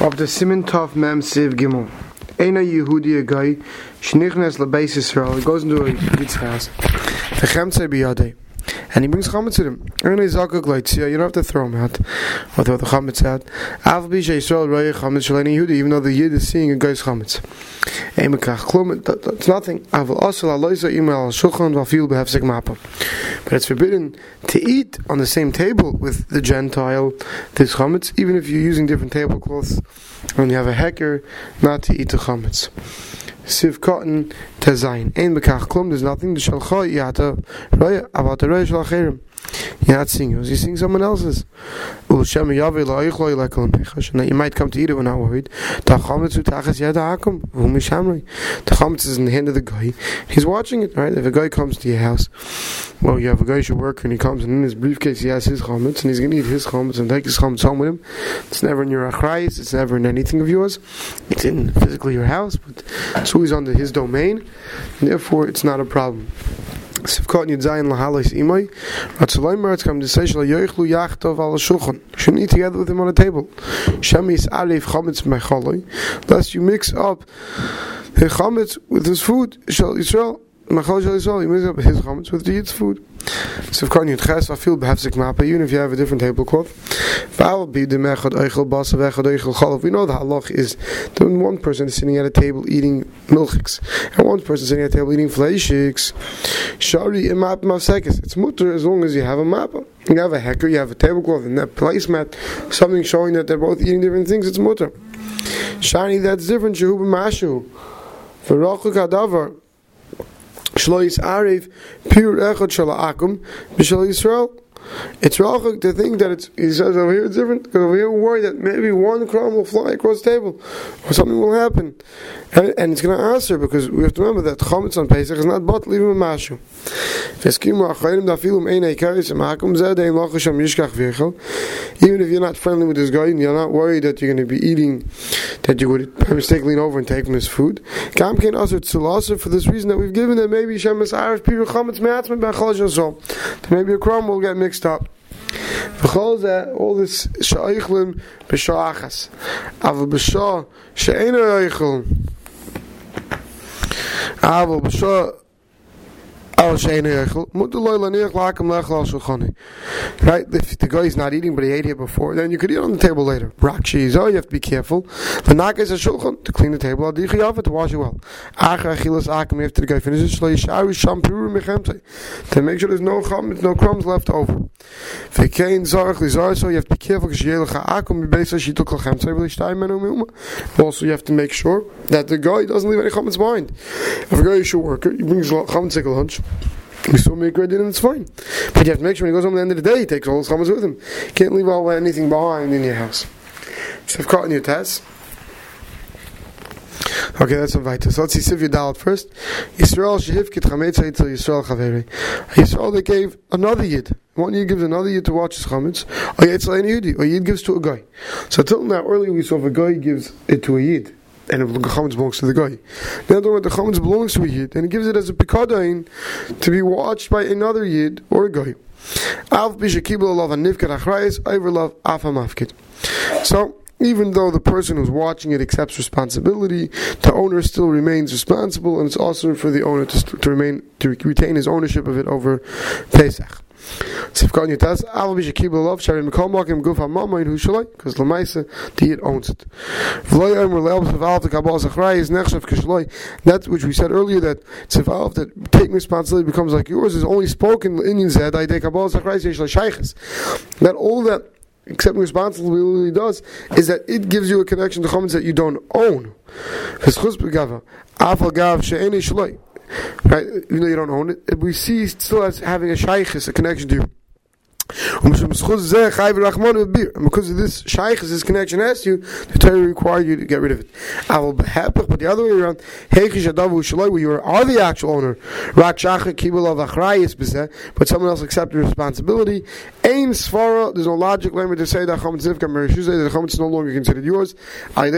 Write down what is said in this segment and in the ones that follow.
of the Simin Tov Mem Siv Gimel. Eina Yehudi a guy, Shnichnes Lebeis Yisrael, he goes into a Yid's house, Vechemtze Biyadei. And he brings chametz to good you don't have to throw him out, or throw the chametz out. Even though the Yid is seeing a guy's chametz. That's nothing. But it's forbidden to eat on the same table with the Gentile, this chametz, even if you're using different tablecloths, and you have a hecker, not to eat the chametz. Siv cotton tezayin. Ein bekach klum, there's nothing. The shalcha yata roya about the roya shalcherim. You're not seeing yours, you're seeing someone else's. Now you might come to eat it, we're not worried. The chametz is in the hand of the guy. He's watching it, right? If a guy comes to your house, well, you have a guy who work and he comes and in his briefcase he has his chametz and he's going to eat his chametz and take his chametz home with him. It's never in your achrayis, it's never in anything of yours. It's in physically your house, but it's always under his domain, and therefore it's not a problem. Sivkot Yud Zayin Lahalis Imoy. Ratzaloimer, it's come to say, Shal Yoichlu Yachtov Al Shulchan. Should eat together with him on a table. Shemis Arif Chametz Mecholoi. Lest you mix up the Chametz with his food, Shal Yisrael. Machal Shal Yisrael, you mix up his Chametz with the Yid's food. Behefzik Mappa, even if you have a different tablecloth. We know the halach is that when one person is sitting at a table eating milchiks, and one person is sitting at a table eating fleishiks, shari imap. It's mutter as long as you have a mappa. You have a hecker, you have a tablecloth, and that placemat, something showing that they're both eating different things, it's mutter. Shani, that's different. Shehu b'mashu. V'rochu kadavar. Shlois Arif, Pure Echot Shala'akum, B'Shal Yisrael. It's rachok to think that it's, he says over here it's different, because over here we're worried that maybe one crumb will fly across the table, or something will happen. And, and it's going to answer, because we have to remember that chametz on Pesach is not bottled even with mashu. Even if you're not friendly with this guy, and you're not worried that you're going to be eating, that you would mistakenly lean over and take from his food, for this reason that we've given that maybe Shemas Arif Piru Chametz Me'atzme B'Chol Maybe a crumb will get mixed mixed up. All this she'ena Oh, Aval b'sha' Right, if the guy is not eating but he ate here before, then you could eat on the table later. Rock cheese, oh, you have to be careful. The nak is a shulchan to clean the table. to wash it well. After the guy finishes, to make sure there's no crumbs, no crumbs left over. So you have to be careful Also, you have to make sure that the guy doesn't leave any chametz behind. If a guy is a worker, he brings chametz take a lunch. We still make credit and it's fine. But you have to make sure when he goes home at the end of the day, he takes all his chametz with him. Can't leave all anything behind in your house. So I've caught in your test. Okay, that's a weiter. So let's see if Sivya Dalit first. Yisrael shehivkit chametz to Yisrael chaveri. Yisrael they gave another yid. One yid gives another yid to watch his chametz. Or yitzla yidi. Or yid gives to a guy. So until now, earlier we saw if a guy gives it to a yid and the chametz belongs to the guy. Now the the chametz belongs to a yid, and he gives it as a pikadain to be watched by another yid or a guy. So even though the person who's watching it accepts responsibility, the owner still remains responsible, and it's also for the owner to, to remain to retain his ownership of it over Pesach. Sifkan Yutas, Al Bishakib Love, Sharim Komakim Guf Hamamain Hushalai, because Lamaisa, the Yid owns it. Vloy Omer of Zachrai is Nechshav Kishloi. That which we said earlier that Tzifalv, that taking responsibility becomes like yours, is only spoken in Zed, I take Kabbalah Zachrai. That all that accepting responsibility does is that it gives you a connection to chametz that you don't own. Right, even though you don't own it, we see still as having a shaykhis, a connection to you. Um, and because of this shaykh, this connection has you, the Torah require you to get rid of it. I will happy, but the other way around, where you are the actual owner, but someone else accepted responsibility. Ain svara, there's no logic limit to say that chametz zivka merishuzay, that the chametz is no longer considered yours. By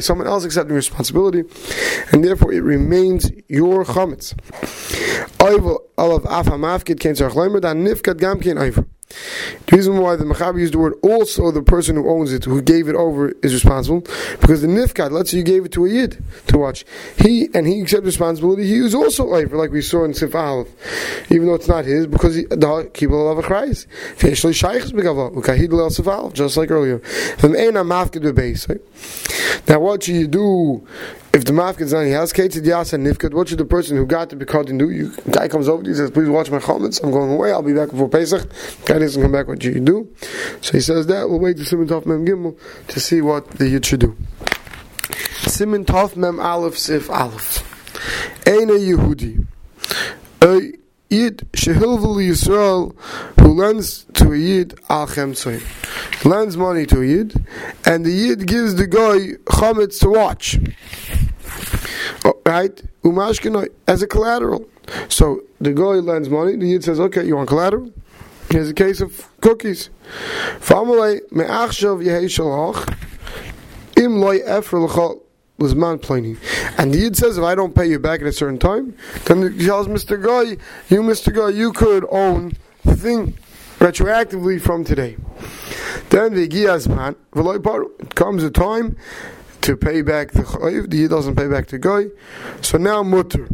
someone else accepting responsibility, and therefore it remains your chametz. Olav Afa Mafkid Ken Tzarech Leimer, Dan Nifkat Gamkin Eifer. The reason why the Mechaber used the word also the person who owns it, who gave it over, is responsible, because the Nifkad, let's say you gave it to a Yid to watch. He, and he accepts responsibility, he was also over, like we saw in Sif Aleph, even though it's not his, because he, the Kibbutz of a Christ. Just like earlier. Now what should you do if the mafkid is on your house, and Nifkad, what should the person who got the Bikadin do? You guy comes over to you says, Please watch my comments, I'm going away, I'll be back before Pesach. Guy doesn't come back, what should you do? So he says that, we'll wait to Simon Tov Mem Gimel to see what the Yid should do. Simon Tov Mem Aleph Sif Aleph. Eine Yehudi. Yid Shehilvel Yisrael who lends to a Yid Al. Lends money to a Yid, and the Yid gives the guy chametz to watch. Oh, right? Umashkenoi, as a collateral. So the guy lends money, the Yid says, okay, you want collateral? Here's a case of cookies. Famulei me'achshav yehei shalach im loy efer l'chol was man. And the Yid says, if I don't pay you back at a certain time, then he tells Mr. Guy, you, Mr. Guy, you could own the thing retroactively from today. Then the Giyaz man, it comes a time to pay back the chayiv, the Yid doesn't pay back the guy, so now mutter.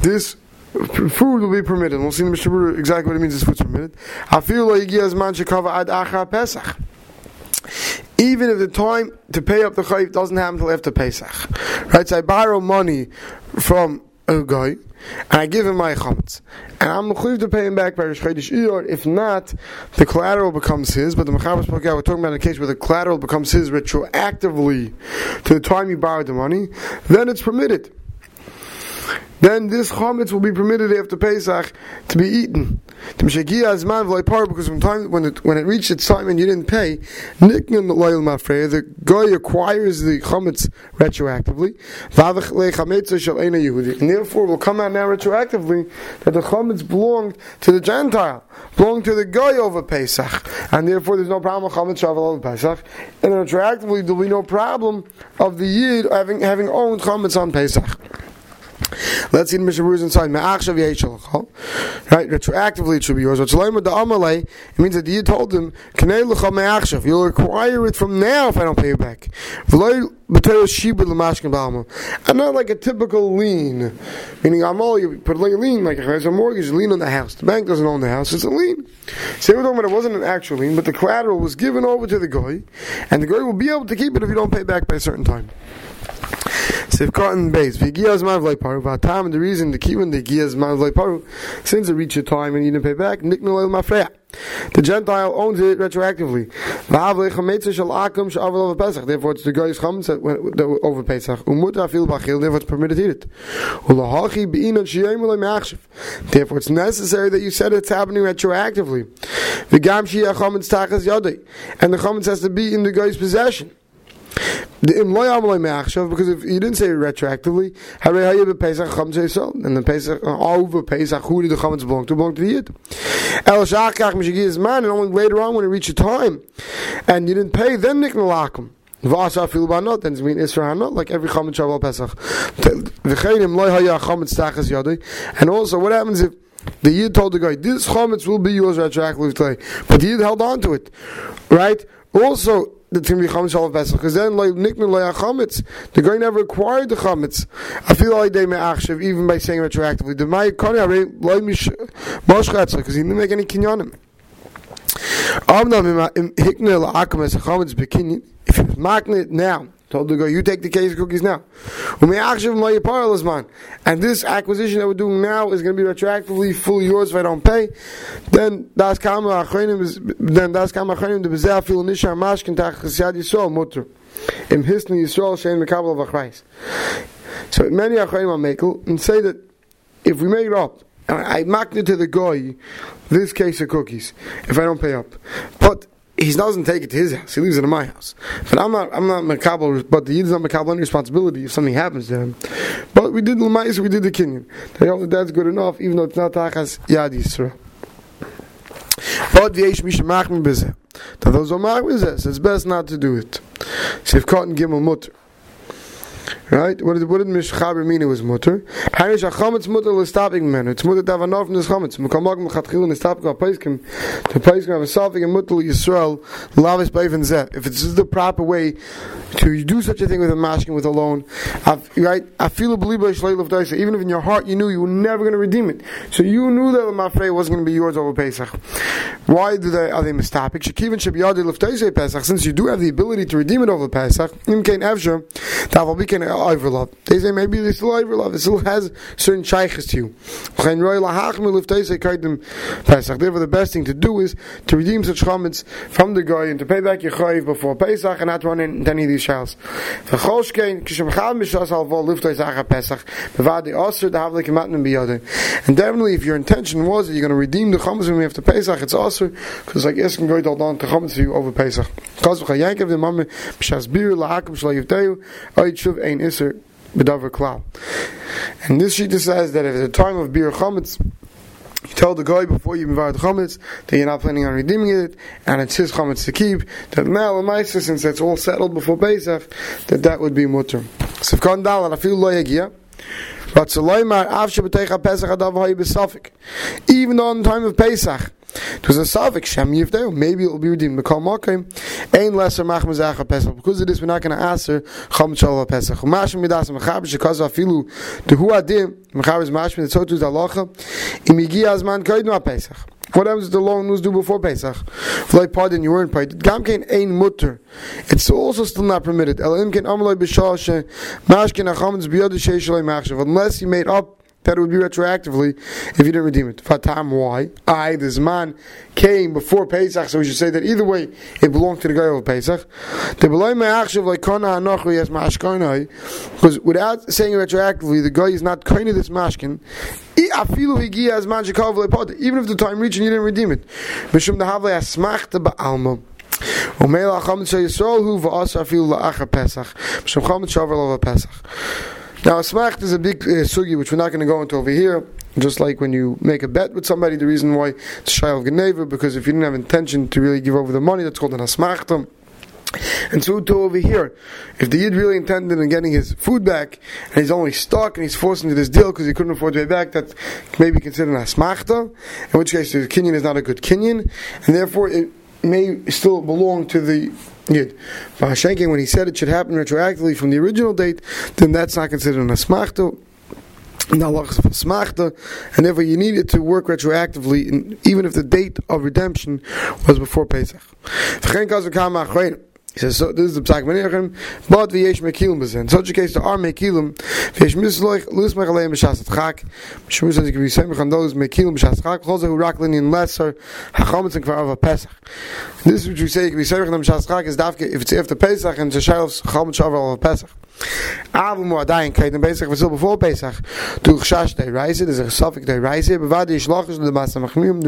This food will be permitted. We'll see in Mishnah exactly what it means this food's permitted. I feel like Giyaz man shekava ad achar Pesach even if the time to pay up the chayv doesn't happen until after Pesach. Right? So I borrow money from a guy, and I give him my chametz, and I'm mechuyev to pay him back by Rosh Chodesh. If not, the collateral becomes his. But the Mechaber spoke out. We're talking about a case where the collateral becomes his retroactively to the time you borrowed the money. Then it's permitted then this chametz will be permitted after Pesach to be eaten. Because from time when it when it reached its time and you didn't pay, the guy acquires the chametz retroactively, and therefore will come out now retroactively that the chametz belonged to the Gentile, belonged to the guy over Pesach, and therefore there's no problem with chametz travel over Pesach, and retroactively there'll be no problem of the yid having having owned chametz on Pesach. Let's see the Mishnah Berurah inside. Right, retroactively it should be yours. It means that you told him, You'll require it from now if I don't pay you back. And not like a typical lien, meaning I'm all you put a lien, like a mortgage lien on the house. The bank doesn't own the house; it's a lien. Say we're talking about it wasn't an actual lien, but the collateral was given over to the guy, and the guy will be able to keep it if you don't pay back by a certain time. Sivkot and base. V'giyaz man paru. V'atam, the reason to keep in the giyaz man paru, since it reached a time and you didn't pay back, niknul el mafreya. The Gentile owns it retroactively. Therefore, it's the guy's chametz that over Pesach. Therefore, it's permitted to eat it. Therefore, it's necessary that you said it's happening retroactively. And the chametz has to be in the guy's possession. Because if you didn't say it retroactively, and the Pesach uh, over Pesach, who did the chametz belong to? Belong to the Yid. El Shachach man, and only later on when it reached a time, and you didn't pay, then Niknalakim. Vasa afilu banot, then it's mean Isra like every chametz shavuot Pesach. V'cheinim loy haya chametz tachas yadei. And also, what happens if the Yid told the guy, this chametz will be yours retroactively today, but the Yid held on to it, right? Also, the to be chametz shalav vessel because then like niknu loya chametz the guy never acquired the chametz. I feel like they may achshav even by saying retroactively the my kani loy mish because he didn't make any kinyanim. If you magnet now told the guy, you take the case of cookies now. And this acquisition that we're doing now is going to be retroactively fully yours if I don't pay. Then das kama achrenim then das kama achrenim the bezeh fil nishar mashkin tach chesiyad yisrael mutter. Im hisni yisrael shein mekabel of achreis. So many achrenim are makel and say that if we make it up, I magnet to the guy this case of cookies if I don't pay up. But he doesn't take it to his house. He leaves it in my house. But I'm not. I'm not makabel. But the yid is not makabel any responsibility if something happens to him. But we did l'mais. We did the that that's good enough, even though it's not tachas yad yisra. But eish misha machmin bezeh. That those are machmin it's best not to do it. Sif cotton gimel mutter. Right? What did, what did Mishchaber mean it was mutter? Harish HaChametz mutter l'stapik men. It's mutter to have enough from this Chametz. Mekamag mechatchil in the stapik ha-paiskim. The paiskim have a safik and mutter Yisrael lavis beivin zeh. If it's the proper way to do such a thing with a mashkin, with a loan, right? I feel a believer of daisa. Even if in your heart you knew you were never going to redeem it. So you knew that the mafrei wasn't going to be yours over Pesach. Why do they, are they mistapik? Shekivin sheb yadi l'fdaisa Pesach. Since you do have the ability to redeem it over Pesach, im kein evsher, taval biken overlove. They say maybe they still overlove. It still has certain shaykhs to you. Therefore, the best thing to do is to redeem such chametz from the guy and to pay back your chayiv before Pesach and not run into any of these shells. And definitely, if your intention was that you're going to redeem the chametz when we have to Pesach, it's also because like going to hold on to chametz for you over Pesach. Because the mama b'shas bir la'akim shlayivteyu oit shuv ein iser b'davar klal. And this sheet says that at the time of bir chametz you tell the guy before you invite the chametz that you're not planning on redeeming it, and it's his chametz to keep. That now, Lamaisa, since that's all settled before Pesach, that that would be mutter. Sivkan dal, and I feel lo yagia. But Saloimar, Avshe B'teicha Pesach Adav Hayi B'Safik. Even on the time of Pesach, it was a Safik, Shem Yivdeu, maybe it will be redeemed. Mekal Makim, Ein Lesser Mach Mezach Pesach. Because of this, we're not going to answer Chom Shalva Pesach. Umashim Midas Mechaber, Shekaz Afilu, Dehu Adim, Mechaber is the Tzotu Zalacha, Imigi Azman Koidnu Pesach. What happens if the loan was due before Pesach? Like pardon, you weren't paid. Gamkein ein mutter. It's also still not permitted. Elim ken amaloi b'shal mashkin achametz biyad sheishalei machshav. Unless you made up that it would be retroactively if you didn't redeem it. Fatam, why? I, this man, came before Pesach, so we should say that either way it belonged to the guy of Pesach. Because without saying retroactively, the guy is not kind of this mashkin. Even if the time reached and you didn't redeem it. Ba'alma. Umela chametz yisrael hu v'asa afilu la'achar Pesach. Mishum chametz shavar lo Pesach. Now, smacht is a big uh, sugi, which we're not going to go into over here. Just like when you make a bet with somebody, the reason why it's of Geneva, because if you didn't have intention to really give over the money, that's called an asmachta. And so too over here, if the Yid really intended on getting his food back, and he's only stuck and he's forced into this deal because he couldn't afford to pay back, that may be considered an asmachta, in which case the kinyan is not a good kinyan, and therefore it may still belong to the Yid. Hashenkin, when he said it should happen retroactively from the original date, then that's not considered an asmachta. And therefore, you need it to work retroactively, even if the date of redemption was before Pesach. He says, so this is the Psak Menachem, but v'yesh mekilim b'zen. In such a case, there are mekilim, v'yesh misloich, lusmech aleim b'shas atchak, Shmuel says, you can be semich on those mekilim b'shas atchak, chol zehu rak linin lesser, hachometz and kvar of Pesach. This is what you say, you can be semich on b'shas atchak, is dafke, if it's after Pesach, and it's a shayov chametz shavar kaiden Pesach, still before Pesach, du reise, a reise,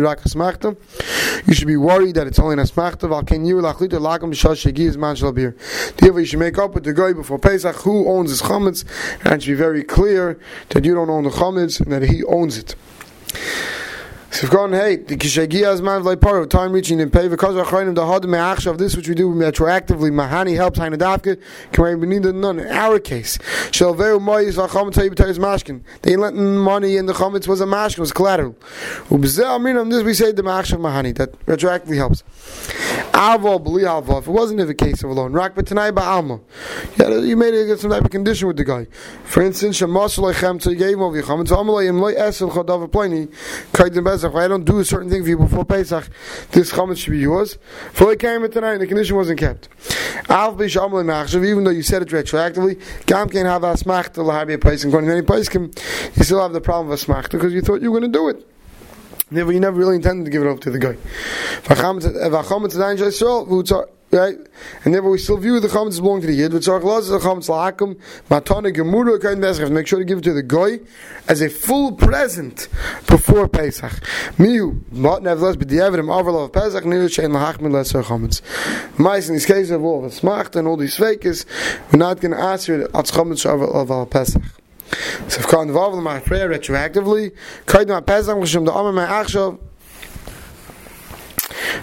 rak asmachta, you should be worried that it's only an asmachta, val ken yiru lachlit, lagam b'shas shegiz man shall be. Therefore, you should make up with the guy before Pesach who owns his chametz, and be very clear that you don't own the chametz and that he owns it. So if gone, hey, the kishagia is man like part of time reaching in pay because of chayim the hard me'achshav this which we do retroactively. Mahani helps hainadavke. Can we need none in our case? Shall veru moyis v'chametz hayibateris mashkin. They lent money in the chametz was a mashkin was collateral. Ubzel aminam this we say the ma'achshav mahani that retroactively helps. Avol b'li avol. If it wasn't a case of a loan, rak but tonight ba'alma. Yeah, you made it some type of condition with the guy. For instance, shemas lechem to gave over your chametz. Amalei im esel chodav plani. Kaidin bez Pesach, if I don't do a certain thing for you before Pesach, this chametz should be yours. For I came it tonight, and the condition wasn't kept. Even though you said it retroactively, Gam can have a smachta lahabi a place and going to any place, you still have the problem of a smachta because you thought you were going to do it. Never, you never really intended to give it over to the guy right? And therefore we still view the chametz as belonging to the yid. Tzarich laz the chametz lahakim matana gemura kain pesach. Make sure to give it to the goy as a full present before Pesach. Miu, but nevertheless, but the evidence of of Pesach neither shein lahachmin lesser chametz. Mais in this case of all the smacht and all these fakes, we're not going to answer it at chametz al Pesach. So if can't involve my prayer retroactively, kain ma Pesach l'shem the amar my achshav.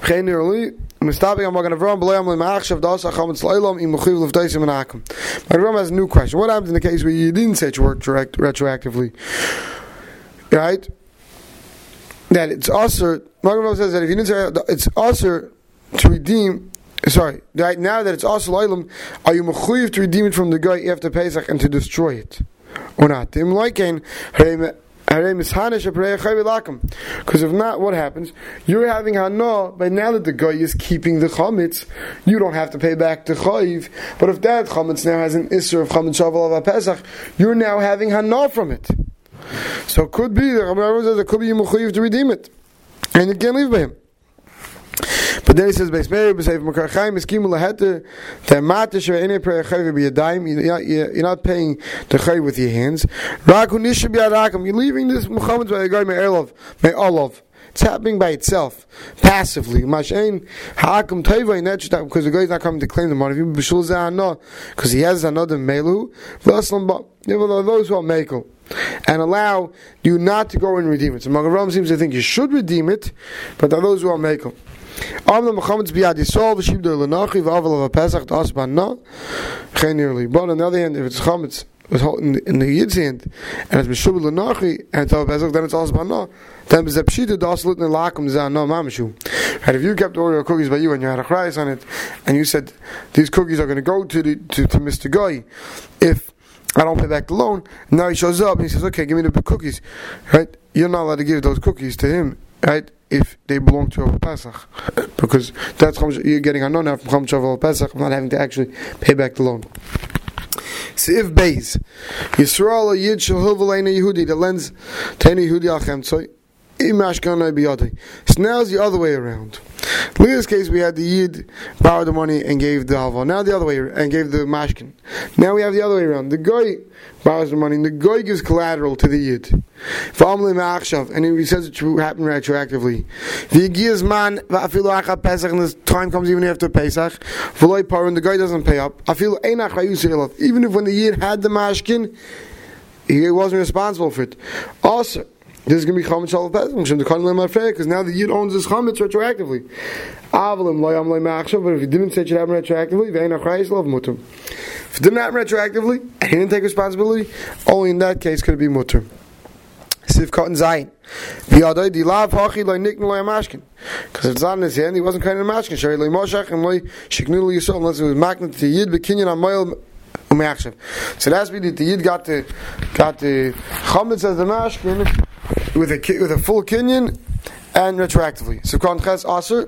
Geen Mistabi am Magen Avram b'loyam le'ma'achshav da'asa chametz lo'ilam im mechiv l'v'teisim anakim. Magen Avram has a new question. What happens in the case where you didn't say it worked direct, retroactively? Right? That it's also, Magen Avram says that if you didn't say it's also to redeem Sorry, right now that it's also loilam, are you mechuyev to redeem it from the guy after Pesach and to destroy it, or not? Because if not, what happens? You're having hana, but now that the guy is keeping the chametz, you don't have to pay back the chayiv. But if that chametz now has an isser of chametz shaval of a pesach, you're now having hana from it. So it could be that it could be you to redeem it, and you can't leave by him. But then he says, "Beis Meir b'seif makar chaim eskimu laheter te'amata she'enei prei chayv b'yadayim." You're not paying the chayv with your hands. Rak unisha b'yadakim. You're leaving this Muhammad by the guy me'elov me'olov. It's happening by itself, passively. Because the guy is not coming to claim the money. Because he has another melu. Those who are mekel and allow you not to go and redeem it. So Magaram seems to think you should redeem it, but there are those who are mekel. Amna Muhammad's biyad Yisrael v'shib do l'nachi v'aval of a Pesach to ban na chen nearly. But on the other hand, if it's chametz was in, in the Yid's hand and it's mishub l'nachi and to Pesach, then it's ban na. Then it's pshita das lit nelakum zan no mamashu. And if you kept Oreo cookies by you and you had a chrayas on it, and you said these cookies are going to go to the to, to Mr. Guy, if I don't pay back the loan, now he shows up and he says, okay, give me the cookies, right? You're not allowed to give those cookies to him, right? If they belong to a Pesach. Because that's how you're getting a non from Chom Pesach, I'm not having to actually pay back the loan. So if Beis, Yisrael Yid Shel Hilvel Yehudi, that lends to any Yehudi Achem, so now it's the other way around. In this case, we had the Yid borrowed the money and gave the Halva. Now the other way, and gave the Mashkin. Now we have the other way around. The guy borrows the money, and the guy gives collateral to the Yid. And he says it should happen retroactively. And the time comes even after Pesach. And the guy doesn't pay up. Even if when the Yid had the Mashkin, he wasn't responsible for it. Also, this is going to be chametz shalav pesach because now the yid owns this chametz retroactively. Avalim loyam loy machshav, but if he didn't say it should happen retroactively, ve'en achrayis love mutter. If it didn't happen retroactively, he didn't take responsibility, only in that case could it be mutter. Sif cotton zayin. Because it's not in his hand, he wasn't kind of mashkin. Shari loy moshach and loy shiknu loy yisrael, unless it was magnet to yid bekinyan amoyel umachshav. So that's that the yid got the got the chametz as the mashkin with a with a full kinyan and retroactively. So kon ches aser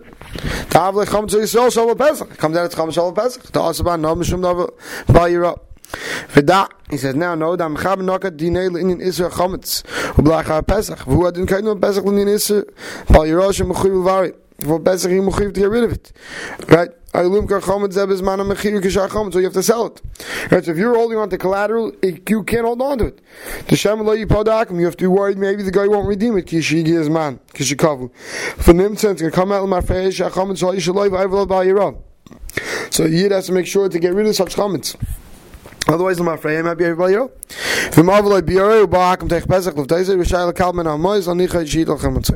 tavle cham to Yisrael shal pesach. Comes out it's cham shal pesach. The aser ban no mishum davar bayira. V'da, he says now no dam chab nokat dinei le'inin isra chametz u'blach pesach v'hu adin kainu pesach le'inin isra bayira shem mechuy v'vari for pesach he mechuy to get rid of it. Right? So you have to sell it. Right, so if you're holding on to collateral, you can't hold on to it. You have to be worried maybe the guy won't redeem it. For Nimtsen, it's going to come out my so Yid has to make sure to get rid of such comments. Otherwise, the mafrei might be everybody else. If you marvel biore u baakum tech pesach of deze we shall kalmen on mois on nicht shit al khamt.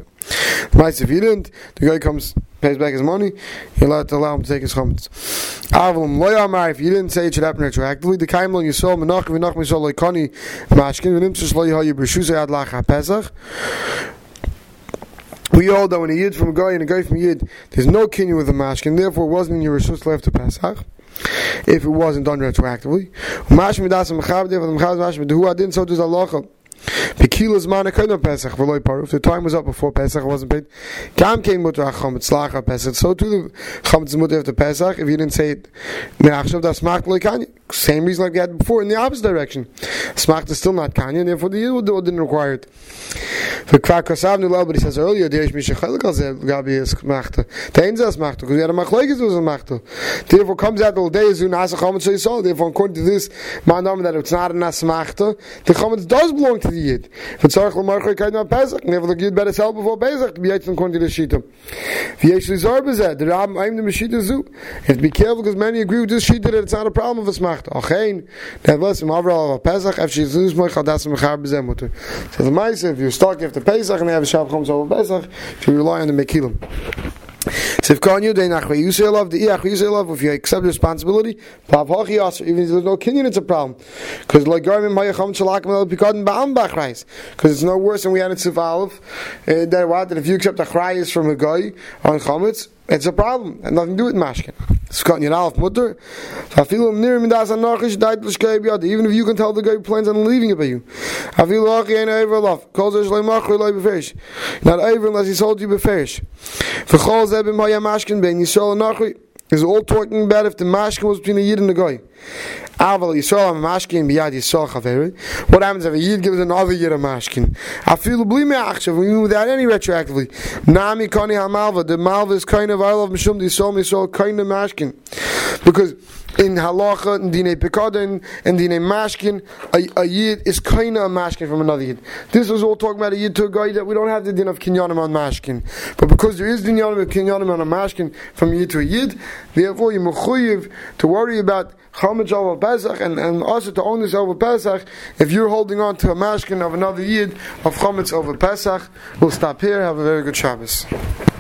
Mais if you didn't, the guy comes pays back his money, you're allowed to allow him to take his chametz. Avlum loyamar, if you didn't say it should happen retroactively, the kaim lo yisol menach v'nach misol loykoni mashkin v'nim tzis loy hayu b'shuzay ad lach ha-pesach. We all know when a yid from a guy and a guy from a yid, there's no kinyan with the mashkin, therefore it wasn't in your rishus left to Pesach if it wasn't done retroactively. So does Allah. Pekilas mana couldn't Pesach v'loy paru. If the time was up before Pesach, wasn't paid. Kam came mutter chametz lacha Pesach. So too the chametz mutter after Pesach. If you didn't say it, me'achshav das macht loy kanya. Same reason like we had before in the opposite direction. Smacht is still not kanya, and therefore the yid didn't require it. For kvar kasav nulal, but he says earlier, is misha chelik al zeh gabi es machte. Tein zeh machte, because we had a machleikes was a machte. Therefore comes out the day zu nasa chametz so Therefore according to this, man that it's not a nas machte, the chametz does belong to the yid. If Tzarech L'marcha Kain on Pesach, never the yid better sell before Pesach to be Yitzchak according to the Shita. V'yesh Lizar Bezeh, the Rab I'm the Meshita Zu. To be careful because many agree with this Shita that it's not a problem of a smachta. Achein, that listen, Avral of Pesach, if she's lose my Chadas Mechar Bezeh Mutter. So the mice, if you're stuck after Pesach and they have a Shabbat comes over Pesach, you rely on the Mekilim. So if Day Nachri Yuselav, the Iach Yuselav, if you accept responsibility, even if there's no Kenyan, it's a problem. Because like Garmin Mayacham Shalak Mel Pikadin Ba'am Bachrais. Because it's no worse than we had in Sivalov. Uh, that what? That if you accept a Chrayas from a guy on Chametz, it's a problem. And nothing to do with Mashkin. Skat Yanalf Mutter. Even if you can tell the guy plans on leaving it by you. Not over unless he sold you beferish. V'chol zebim haya mashkin ben Yisrael and is all talking about if the mashkin was between a yid and Yisrael chaveri. What happens if a yid gives another yid a mashkin? I feel bli me'achshav without any retroactively. Nami kani hamalva. The malva is kind of I love mishum Yisrael Yisrael kind of mashkin because in halacha in dine pekadin and dine mashkin, a, a yid is kind of a mashkin from another yid. This was all talking about a yid to a guy that we don't have the din of kinyanim on mashkin, but because there is dinyanim of kinyanim on a mashkin from yid to a yid, therefore you mechuyev to worry about chametz over Pesach and, and also to own this over Pesach if you're holding on to a mashkin of another yid of chametz over Pesach. We'll stop here. Have a very good Shabbos.